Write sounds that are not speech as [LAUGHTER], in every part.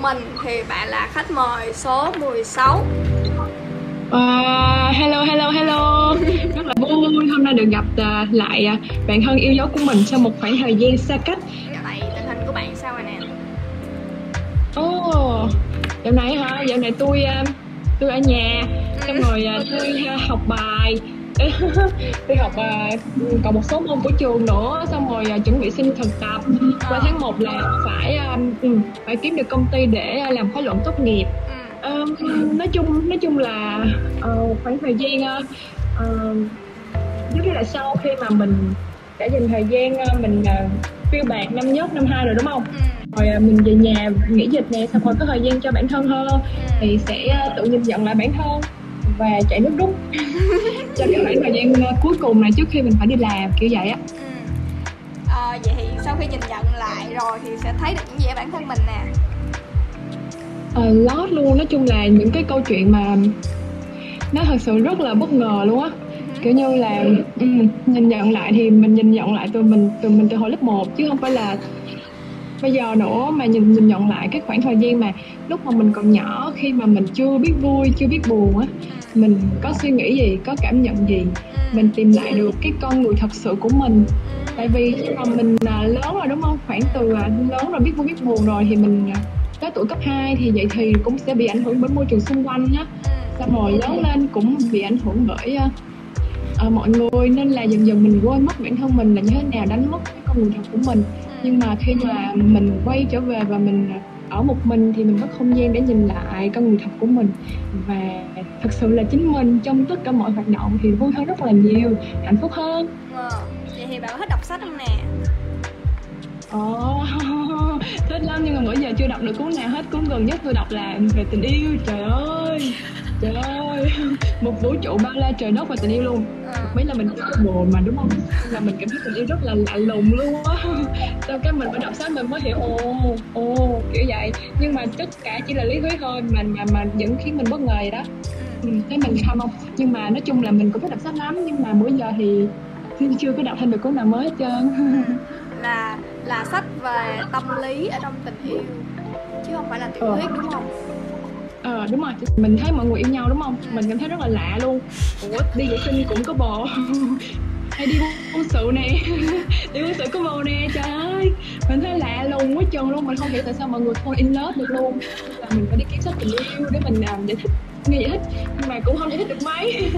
mình thì bạn là khách mời số 16 Uh, hello hello hello. [LAUGHS] Rất là vui hôm nay được gặp uh, lại uh, bạn thân yêu dấu của mình sau một khoảng thời gian xa cách. Vậy tình hình của bạn sao rồi nè? Ồ oh, dạo này hả? Dạo này tôi uh, tôi ở nhà xong rồi uh, tôi uh, học bài tôi học uh, còn một số môn của trường nữa xong rồi uh, chuẩn bị xin thực tập. Qua tháng 1 là phải uh, phải kiếm được công ty để làm khóa luận tốt nghiệp. Uh, nói chung nói chung là uh, khoảng thời gian uh, uh, giống như là sau khi mà mình đã dành thời gian uh, mình uh, phiêu bạc năm nhất năm hai rồi đúng không? Rồi uh, mình về nhà nghỉ dịch nè xong rồi có thời gian cho bản thân hơn thì sẽ uh, tự nhìn nhận lại bản thân và chạy nước rút. [LAUGHS] Cho cái khoảng thời gian uh, cuối cùng này trước khi mình phải đi làm kiểu vậy á. À, vậy thì sau khi nhìn nhận lại rồi thì sẽ thấy được những gì ở bản thân mình nè. Uh, lót luôn. Nói chung là những cái câu chuyện mà nó thật sự rất là bất ngờ luôn á. Kiểu như là um, nhìn nhận lại thì mình nhìn nhận lại từ mình từ mình từ hồi lớp 1 chứ không phải là bây giờ nữa mà nhìn nhìn nhận lại cái khoảng thời gian mà lúc mà mình còn nhỏ khi mà mình chưa biết vui chưa biết buồn á mình có suy nghĩ gì có cảm nhận gì mình tìm lại được cái con người thật sự của mình. Tại vì khi mà mình là lớn rồi đúng không? Khoảng từ lớn rồi biết vui biết buồn rồi thì mình tới tuổi cấp 2 thì vậy thì cũng sẽ bị ảnh hưởng bởi môi trường xung quanh nhá. Xong rồi lớn lên cũng bị ảnh hưởng bởi uh, mọi người nên là dần dần mình quên mất bản thân mình là như thế nào đánh mất cái con người thật của mình. Nhưng mà khi mà mình quay trở về và mình ở một mình thì mình có không gian để nhìn lại con người thật của mình. Và thật sự là chính mình trong tất cả mọi hoạt động thì vui hơn rất là nhiều hạnh phúc hơn. Wow. vậy thì bạn có thích đọc sách không nè? Ồ, oh, [LAUGHS] thích lắm nhưng mà mỗi giờ chưa đọc được cuốn nào hết cuốn gần nhất tôi đọc là về tình yêu trời ơi trời ơi [LAUGHS] một vũ trụ bao la trời đất và tình yêu luôn. Mấy là mình buồn mà đúng không? Là mình cảm thấy tình yêu rất là lạ lùng luôn á. [LAUGHS] Sau cái mình mới đọc sách mình mới hiểu ồ ồ kiểu vậy. Nhưng mà tất cả chỉ là lý thuyết thôi mà mà mà vẫn khiến mình bất ngờ vậy đó. Ừ, thấy mình không không. Nhưng mà nói chung là mình cũng thích đọc sách lắm nhưng mà mỗi giờ thì chưa có đọc thêm được cuốn nào mới hết trơn. [LAUGHS] Là là sách về tâm lý ở trong tình yêu chứ không phải là tiểu thuyết đúng không ờ đúng rồi. Mình thấy mọi người yêu nhau đúng không? Mình cảm thấy rất là lạ luôn. Ủa đi vệ sinh cũng có bồ [LAUGHS] hay đi quân sự nè. [LAUGHS] Đi quân sự có bồ nè trời ơi. Mình thấy lạ lùng quá trơn luôn. Mình không hiểu tại sao mọi người fall in love được luôn. Là mình phải đi kiếm sách tình yêu để mình làm giải thích. Nghe giải thích nhưng mà cũng không giải thích được mấy.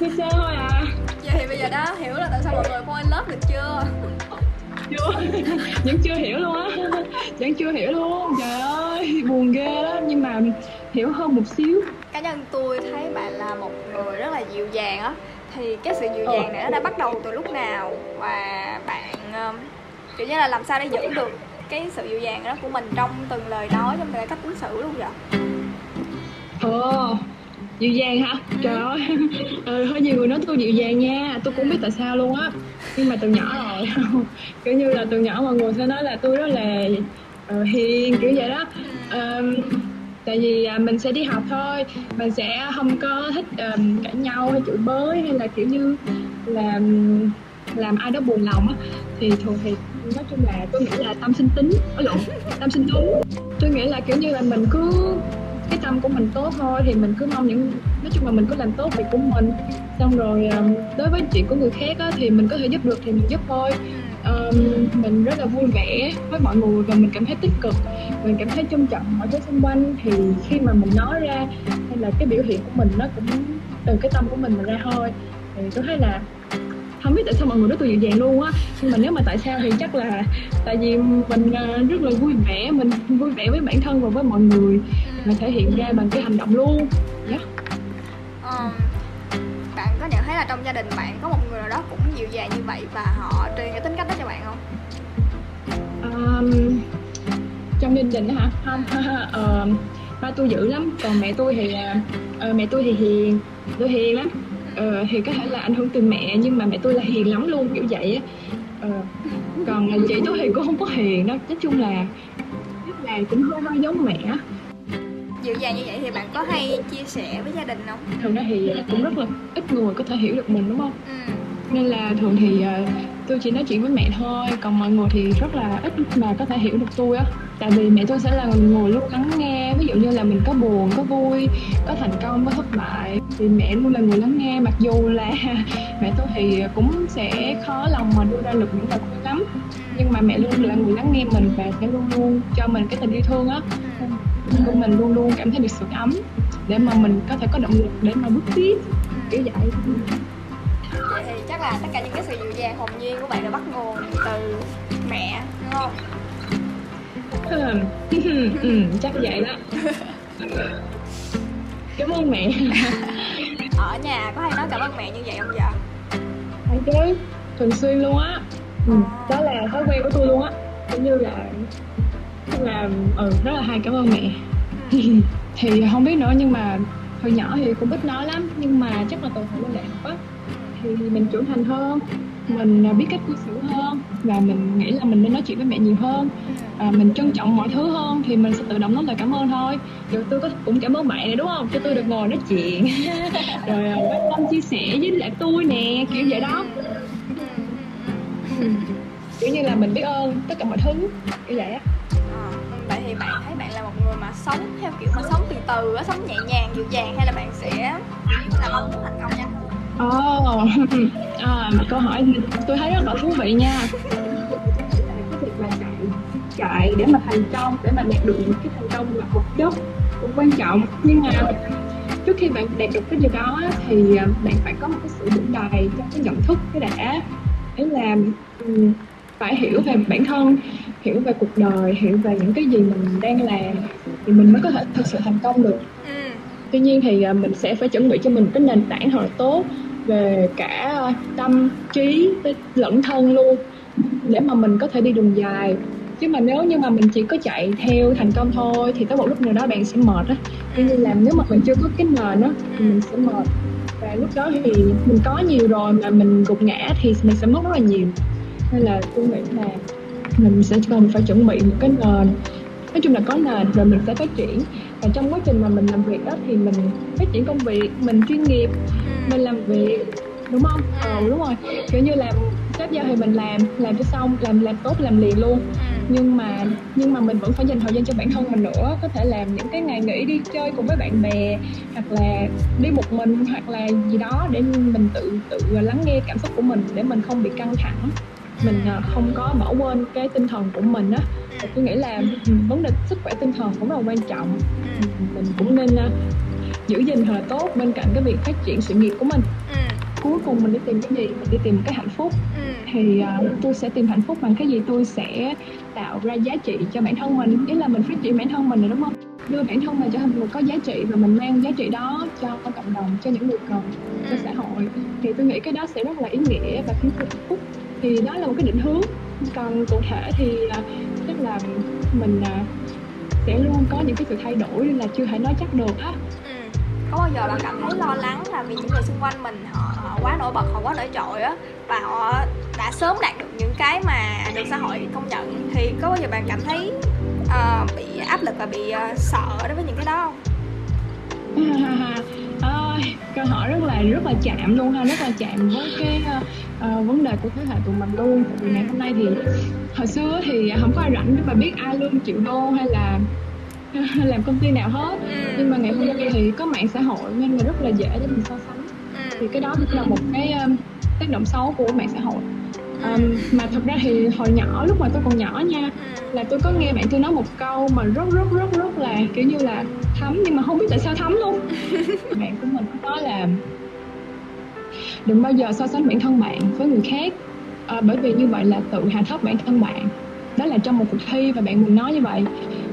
Sơ [LAUGHS] sơ thôi à? Vậy thì bây giờ đã hiểu là tại sao mọi người fall in love được chưa? Chưa. Vẫn chưa hiểu luôn á. Vẫn chưa hiểu luôn. Trời ơi buồn ghê đó nhưng mà hiểu hơn một xíu. Cá nhân tôi thấy bạn là một người rất là dịu dàng á. Thì cái sự dịu dàng này nó đã bắt đầu từ lúc nào? Và bạn kiểu như là làm sao để giữ được cái sự dịu dàng đó của mình trong từng lời nói trong từng cách ứng xử luôn vậy? Ồ dịu dàng hả? Ừ. trời ơi [LAUGHS] ừ, hơi nhiều người nói tôi dịu dàng nha. Tôi cũng biết tại sao luôn á. Nhưng mà từ nhỏ rồi [LAUGHS] kiểu như là từ nhỏ mọi người sẽ nói là tôi rất là uh, hiền kiểu vậy đó. Um, tại vì à, mình sẽ đi học thôi mình sẽ không có thích um, cãi nhau hay chửi bới hay là kiểu như là làm ai đó buồn lòng á. Thì thường thì nói chung là tôi nghĩ là tâm sinh tính ở lộn tâm sinh tú tôi nghĩ là kiểu như là mình cứ cái tâm của mình tốt thôi thì mình cứ mong những nói chung là mình cứ làm tốt việc của mình. Xong rồi đối với chuyện của người khác á, thì mình có thể giúp được thì mình giúp thôi um, mình rất là vui vẻ với mọi người và mình cảm thấy tích cực. Mình cảm thấy trân trọng mọi thứ xung quanh. Thì khi mà mình nói ra hay là cái biểu hiện của mình nó cũng từ cái tâm của mình mà ra thôi. Thì tôi thấy là không biết tại sao mọi người nói là dịu dàng luôn á. Nhưng mà nếu mà tại sao thì chắc là tại vì mình à, rất là vui vẻ. Mình vui vẻ với bản thân và với mọi người mà thể hiện ra bằng cái hành động luôn. Dạ. Yeah. um, là trong gia đình bạn có một người nào đó cũng dịu dàng như vậy và họ truyền cái tính cách đó cho bạn không? Um, trong gia đình hả? Không. [LAUGHS] Um, ba tôi dữ lắm. Còn mẹ tôi thì uh, mẹ tôi thì hiền tôi hiền lắm. Uh, thì có thể là ảnh hưởng từ mẹ nhưng mà mẹ tôi là hiền lắm luôn kiểu vậy á. Uh, còn chị tôi thì cũng không có hiền đó, nói chung là rất là cũng hơi hơi giống mẹ dịu dàng như vậy thì bạn có hay chia sẻ với gia đình không? Thường ra thì cũng rất là ít người có thể hiểu được mình đúng không? Ừ. nên là thường thì uh, tôi chỉ nói chuyện với mẹ thôi còn mọi người thì rất là ít mà có thể hiểu được tôi á. Tại vì mẹ tôi sẽ là người luôn lắng nghe ví dụ như là mình có buồn có vui có thành công có thất bại thì mẹ luôn là người lắng nghe. Mặc dù là [LAUGHS] mẹ tôi thì cũng sẽ khó lòng mà đưa ra được những lời khuyên lắm nhưng mà mẹ luôn là người lắng nghe mình và sẽ luôn luôn cho mình cái tình yêu thương á của mình luôn luôn cảm thấy được sự ấm để mà mình có thể có động lực để mà bước tiếp. Kiểu vậy. Vậy thì chắc là tất cả những cái sự dịu dàng hồn nhiên của bạn đã bắt nguồn từ mẹ đúng không? Ừ, chắc vậy đó. [LAUGHS] Cảm ơn mẹ. [LAUGHS] Ở nhà có hay nói cảm ơn mẹ như vậy không vậy hay chứ thường xuyên luôn á. Ừ, đó là thói quen của tôi luôn á. Cũng như là là ừ rất là hay, cảm ơn mẹ. [LAUGHS] Thì không biết nữa, nhưng mà hồi nhỏ thì cũng ít nói lắm, nhưng mà chắc là từ hồi lên đại học á. Thì mình trưởng thành hơn, mình biết cách cư xử hơn, và mình nghĩ là mình nên nói chuyện với mẹ nhiều hơn. Và mình trân trọng mọi thứ hơn, thì mình sẽ tự động nói lời cảm ơn thôi. Rồi tôi có cũng cảm ơn mẹ này, đúng không? Cho tôi được ngồi nói chuyện. [LAUGHS] Rồi à, quan tâm, chia sẻ với lại tôi nè, kiểu vậy đó. Ừ kiểu như là mình biết ơn tất cả mọi thứ kiểu vậy á. À, vậy thì bạn thấy bạn là một người mà sống theo kiểu mà sống từ từ á sống nhẹ nhàng dịu dàng hay là bạn sẽ làm mong muốn thành công nha? Ồ, oh, [LAUGHS] à, câu hỏi tôi thấy rất là thú vị nha. Cái việc là chạy chạy để mà thành công để mà đạt được những cái thành công là một chất cũng quan trọng. Nhưng mà trước khi bạn đạt được cái điều đó thì à, bạn phải có một cái sự vững đầy trong cái nhận thức cái đã đấy là phải hiểu về bản thân hiểu về cuộc đời hiểu về những cái gì mình đang làm thì mình mới có thể thực sự thành công được. Ừ. tuy nhiên thì à, mình sẽ phải chuẩn bị cho mình cái nền tảng thật là tốt về cả tâm trí lẫn thân luôn để mà mình có thể đi đường dài. Chứ mà nếu như mà mình chỉ có chạy theo thành công thôi thì tới một lúc nào đó bạn sẽ mệt á. Như là nếu mà mình chưa có cái nền á thì mình sẽ mệt. Và lúc đó thì mình có nhiều rồi mà mình gục ngã thì mình sẽ mất rất là nhiều nên là tôi nghĩ là mình sẽ cần phải chuẩn bị một cái nền. Nói chung là có nền rồi mình sẽ phát triển. Và trong quá trình mà mình làm việc đó thì mình phát triển công việc mình chuyên nghiệp mình làm việc đúng không? Ờ đúng rồi. Kiểu như làm sếp giao thì mình làm làm cho xong làm làm tốt làm liền luôn. Nhưng mà nhưng mà mình vẫn phải dành thời gian cho bản thân mình nữa. Có thể làm những cái ngày nghỉ đi chơi cùng với bạn bè hoặc là đi một mình hoặc là gì đó để mình tự tự lắng nghe cảm xúc của mình để mình không bị căng thẳng mình à, không có bỏ quên cái tinh thần của mình á. Tôi nghĩ là vấn đề sức khỏe tinh thần cũng rất là quan trọng. Mình cũng nên à, giữ gìn thật là tốt bên cạnh cái việc phát triển sự nghiệp của mình. Ừ. cuối cùng mình đi tìm cái gì? Mình đi tìm cái hạnh phúc. Ừ. thì uh, tôi sẽ tìm hạnh phúc bằng cái gì? Tôi sẽ tạo ra giá trị cho bản thân mình. Ý là mình phát triển bản thân mình rồi đúng không? Đưa bản thân mình trở thành một có giá trị và mình mang giá trị đó cho cộng đồng cho những người cần cho xã hội. Thì tôi nghĩ cái đó sẽ rất là ý nghĩa và khiến tôi hạnh phúc thì đó là một cái định hướng. Còn cụ thể thì chắc là mình uh, sẽ luôn có những cái sự thay đổi nên là chưa thể nói chắc được á. Có bao giờ bạn cảm thấy lo lắng là vì những người xung quanh mình họ, họ quá nổi bật họ quá nổi trội á và họ đã sớm đạt được những cái mà được xã hội công nhận? Thì có bao giờ bạn cảm thấy uh, bị áp lực và bị uh, sợ đối với những cái đó không [LAUGHS] à, câu hỏi rất là rất là chạm luôn ha rất là chạm với cái uh, vấn đề của thế hệ tụi mình luôn tại vì ngày hôm nay thì hồi xưa thì không có ai rảnh để mà biết ai lương triệu đô hay là [LAUGHS] làm công ty nào hết ừ. nhưng mà ngày hôm nay thì có mạng xã hội nên là rất là dễ để mình so sánh ừ. thì cái đó cũng là một cái tác động xấu của mạng xã hội um, mà thật ra thì hồi nhỏ lúc mà tôi còn nhỏ nha là tôi có nghe bạn tôi nói một câu mà rất rất rất rất là kiểu như là thấm nhưng mà không biết tại sao thấm luôn. [LAUGHS] Bạn của mình có nói là đừng bao giờ so sánh bản thân bạn với người khác. À, bởi vì như vậy là tự hạ thấp bản thân bạn. Đó là trong một cuộc thi và bạn mình nói như vậy.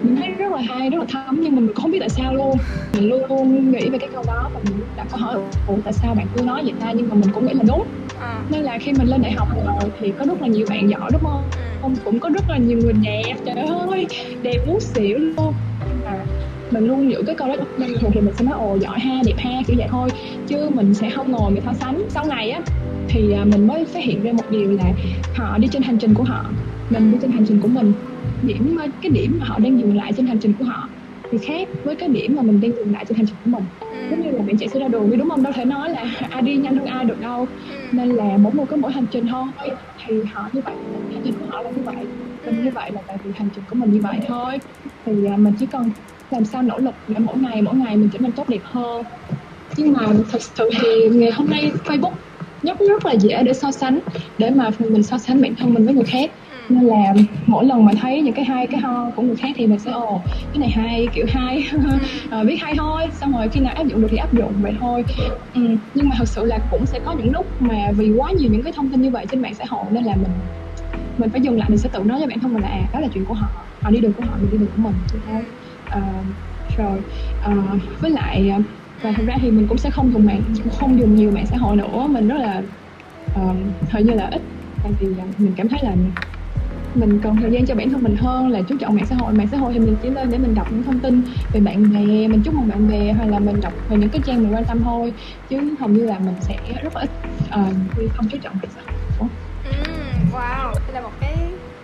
Mình thấy rất là hay rất là thấm nhưng mà mình không biết tại sao luôn. Mình luôn luôn nghĩ về cái câu đó và mình đặt câu hỏi ủa tại sao bạn cứ nói vậy ta? Nhưng mà mình cũng nghĩ là đúng à. nên là khi mình lên đại học rồi thì có rất là nhiều bạn giỏi đúng không? Ừ. không cũng có rất là nhiều người đẹp trời ơi đẹp muốn xỉu luôn. À, mình luôn giữ cái câu đó nên thường thì mình sẽ nói ồ giỏi ha đẹp ha kiểu vậy thôi. Chứ mình sẽ không ngồi mình so sánh. Sau này á thì à, mình mới phát hiện ra một điều là họ đi trên hành trình của họ. Mình đi trên hành trình của mình. Điểm cái điểm mà họ đang dừng lại trên hành trình của họ thì khác với cái điểm mà mình đang dừng lại trên hành trình của mình. Ừ. giống như là bạn chạy xe ra đường đi đúng không? Đâu thể nói là ai đi nhanh hơn ai được đâu. Ừ. nên là mỗi một cái mỗi hành trình thôi. Thì họ như vậy hành trình của họ là như vậy. Mình như vậy là tại vì hành trình của mình như vậy thôi. Thì à, mình chỉ cần làm sao nỗ lực để mỗi ngày mỗi ngày mình trở nên tốt đẹp hơn. Nhưng mà thật sự thì ngày hôm nay Facebook rất rất là dễ để so sánh để mà mình so sánh bản thân mình với người khác. Ừ. nên là mỗi lần mà thấy những cái hay cái ho của người khác thì mình sẽ ồ cái này hay kiểu hay. À, [LAUGHS] biết hay thôi. Xong rồi khi nào áp dụng được thì áp dụng vậy thôi. Ừ. nhưng mà thật sự là cũng sẽ có những lúc mà vì quá nhiều những cái thông tin như vậy trên mạng xã hội nên là mình mình phải dừng lại mình sẽ tự nói cho bản thân mình là à đó là chuyện của họ. Họ đi đường của họ mình đi đường của mình. Thôi à, rồi à, với lại và thật ra thì mình cũng sẽ không dùng mạng không dùng nhiều mạng xã hội nữa. Mình rất là um, hầu như là ít. Tại vì ờ, mình cảm thấy là mình cần thời gian cho bản thân mình hơn là chú trọng mạng xã hội. Mạng xã hội thì mình chỉ lên để mình đọc những thông tin về bạn bè mình chúc mừng bạn bè hay là mình đọc về những cái trang mình quan tâm thôi. Chứ hầu như là mình sẽ rất là ít uh, không chú trọng mạng xã hội ừ, wow. Đây là một cái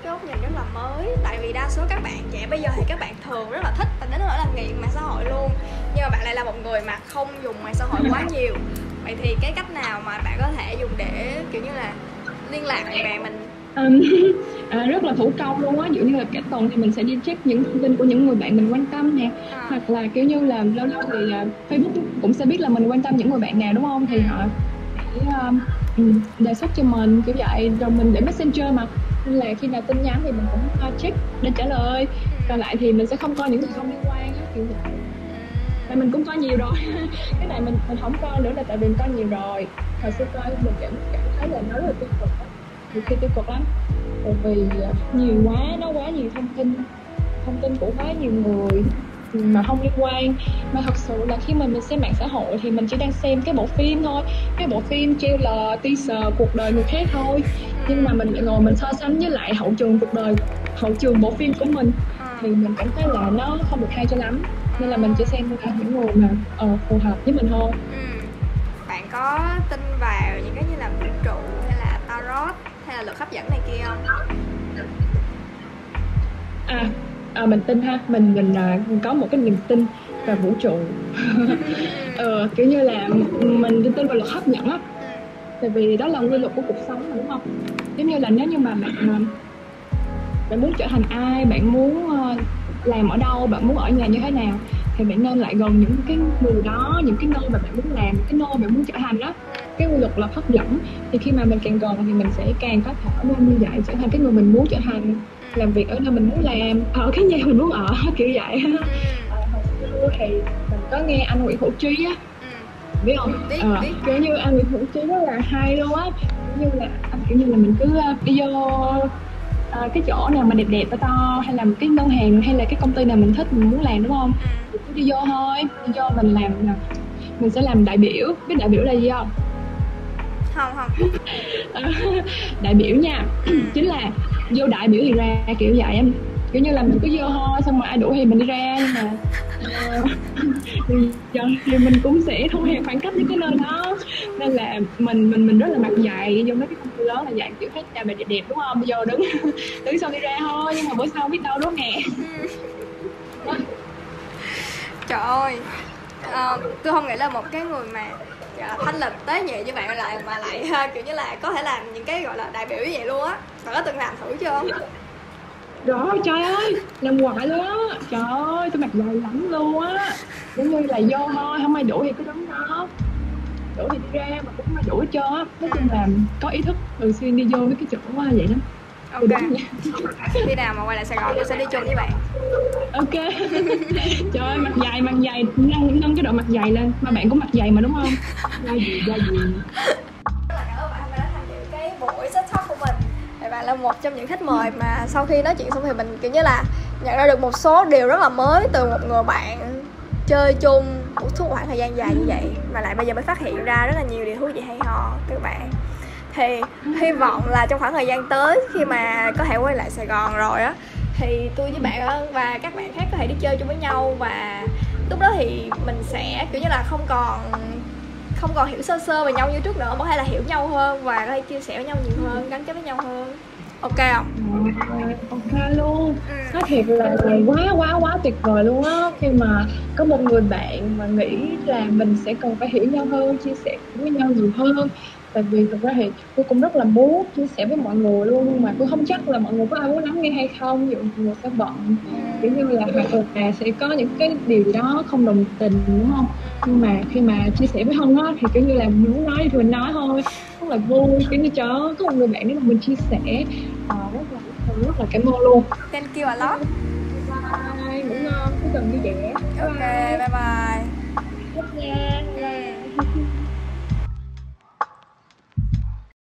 cái góc nhìn rất là mới. Tại vì đa số các bạn trẻ bây giờ thì các bạn thường rất là thích và đến nỗi là nghiện mạng xã hội luôn một người mà không dùng mạng xã hội quá nhiều. Vậy thì cái cách nào mà bạn có thể dùng để kiểu như là liên lạc bạn bè mình? [LAUGHS] À, rất là thủ công luôn á. Dụ như là cả tuần thì mình sẽ đi check những thông tin của những người bạn mình quan tâm nè. À. hoặc là kiểu như là lâu lâu thì uh, facebook cũng sẽ biết là mình quan tâm những người bạn nào đúng không? Thì họ sẽ um, đề xuất cho mình kiểu vậy. Rồi mình để messenger mà. Nên là khi nào tin nhắn thì mình cũng uh, check để trả lời. Ừ. còn lại thì mình sẽ không coi những gì không liên quan á kiểu vậy và mình cũng coi nhiều rồi. [LAUGHS] Cái này mình mình không coi nữa là tại vì mình coi nhiều rồi. Hồi xưa coi mình cảm cảm thấy là nó rất là tiêu cực nhiều khi tiêu cực lắm. Tại vì à, nhiều quá, nó quá nhiều thông tin. Thông tin của quá nhiều người mà không liên quan. Mà thật sự là khi mà mình xem mạng xã hội thì mình chỉ đang xem cái bộ phim thôi. Cái bộ phim trailer, teaser cuộc đời người khác thôi. Nhưng mà mình ngồi mình so sánh với lại hậu trường cuộc đời, hậu trường bộ phim của mình. Thì mình cảm thấy là nó không được hay cho lắm nên là mình chỉ xem những người mà uh, phù hợp với mình thôi. Ừ. bạn có tin vào những cái như là vũ trụ hay là tarot hay là luật hấp dẫn này kia không? À, à mình tin ha. Mình mình uh, có một cái niềm tin vào vũ trụ. [LAUGHS] Ờ, kiểu như là mình tin vào luật hấp dẫn á. Tại vì đó là quy luật của cuộc sống mà đúng không? Giống như là nếu như mà bạn bạn muốn trở thành ai bạn muốn uh, làm ở đâu bạn muốn ở nhà như thế nào thì bạn nên lại gần những cái người đó những cái nơi mà bạn muốn làm cái nơi bạn muốn trở thành đó. Cái quy luật là hấp dẫn thì khi mà mình càng gần thì mình sẽ càng có thể nên như vậy trở thành cái người mình muốn trở thành. Làm việc ở nơi mình muốn làm ở cái nhà mình muốn ở [LAUGHS] kiểu vậy. À, hồi xưa thì mình có nghe anh Nguyễn Hữu Trí á. Biết không? Biết, à, biết. kiểu như anh Nguyễn Hữu Trí rất là hay luôn á. Kiểu như là kiểu như là mình cứ đi vô uh, cái chỗ nào mà đẹp đẹp to to hay là một cái ngân hàng hay là cái công ty nào mình thích mình muốn làm đúng không? Thì cứ đi vô thôi đi vô mình làm mình sẽ làm đại biểu. Biết đại biểu là gì không? Không không. [LAUGHS] Đại biểu nha. Chính là vô đại biểu thì ra kiểu vậy em kiểu như là mình cứ vô ho xong mà ai đủ thì mình đi ra nhưng mà [LAUGHS] uh, thì mình cũng sẽ thu hẹp khoảng cách với cái nơi đó. Nên là mình mình mình rất là mặt dày vô mấy cái công ty lớn là dạng kiểu hết chào bà đẹp đẹp đúng không? Vô đứng [LAUGHS] đứng sau đi ra thôi nhưng mà bữa sau biết đâu đó nè. Ừ. Trời ơi à, tôi không nghĩ là một cái người mà dạ, thanh lịch tế nhị như bạn lại mà lại ờ, kiểu như là có thể làm những cái gọi là đại biểu như vậy luôn á. Bạn có từng làm thử chưa? không trời ơi làm hoài luôn á. Trời ơi tôi mặt dày lắm luôn á. Giống như là vô thôi không ai đuổi thì cứ đứng đó. Đuổi thì đi ra mà cũng không ai đuổi hết trơn á. Nói chung là có ý thức thường xuyên đi vô mấy cái chỗ quá vậy đó. Ok. Khi nào mà quay lại sài gòn tôi sẽ đi chung với bạn. Ok. [LAUGHS] Trời ơi mặt dày mặt dày. Nâng nâng cái độ mặt dày lên. Mà bạn cũng mặt dày mà đúng không? Da gì da gì là một trong những khách mời mà sau khi nói chuyện xong thì mình, kiểu như là, nhận ra được một số điều rất là mới từ một người bạn chơi chung một suốt khoảng thời gian dài như vậy mà lại bây giờ mới phát hiện ra rất là nhiều điều thú vị hay ho, các bạn. Thì hy vọng là trong khoảng thời gian tới khi mà có thể quay lại Sài Gòn rồi á, thì tôi với bạn và các bạn khác có thể đi chơi chung với nhau và lúc đó thì mình sẽ, kiểu như là, không còn không còn hiểu sơ sơ về nhau như trước nữa có thể là hiểu nhau hơn và có thể chia sẻ với nhau nhiều hơn, gắn kết với nhau hơn ok không? Ok luôn. Ừ. nói thiệt là quá quá quá tuyệt vời luôn á. Khi mà có một người bạn mà nghĩ là mình sẽ cần phải hiểu nhau hơn chia sẻ với nhau nhiều hơn. Tại vì thực ra thì tôi cũng rất là muốn chia sẻ với mọi người luôn nhưng mà tôi không chắc là mọi người có ai muốn lắng nghe hay không. Ví dụ người sẽ bận. Kiểu như là hoặc là sẽ có những cái điều đó không đồng tình đúng không? Nhưng mà khi mà chia sẻ với hân á thì kiểu như là muốn nói thì mình nói thôi rất là vui. Kiểu như chớ có một người bạn để mà mình chia sẻ. Ờ, rất là rất là cảm ơn luôn. Thank you a lot. Bye ngủ ngon cuối tuần vui vẻ. Ok bye bye. bye nha Ừ.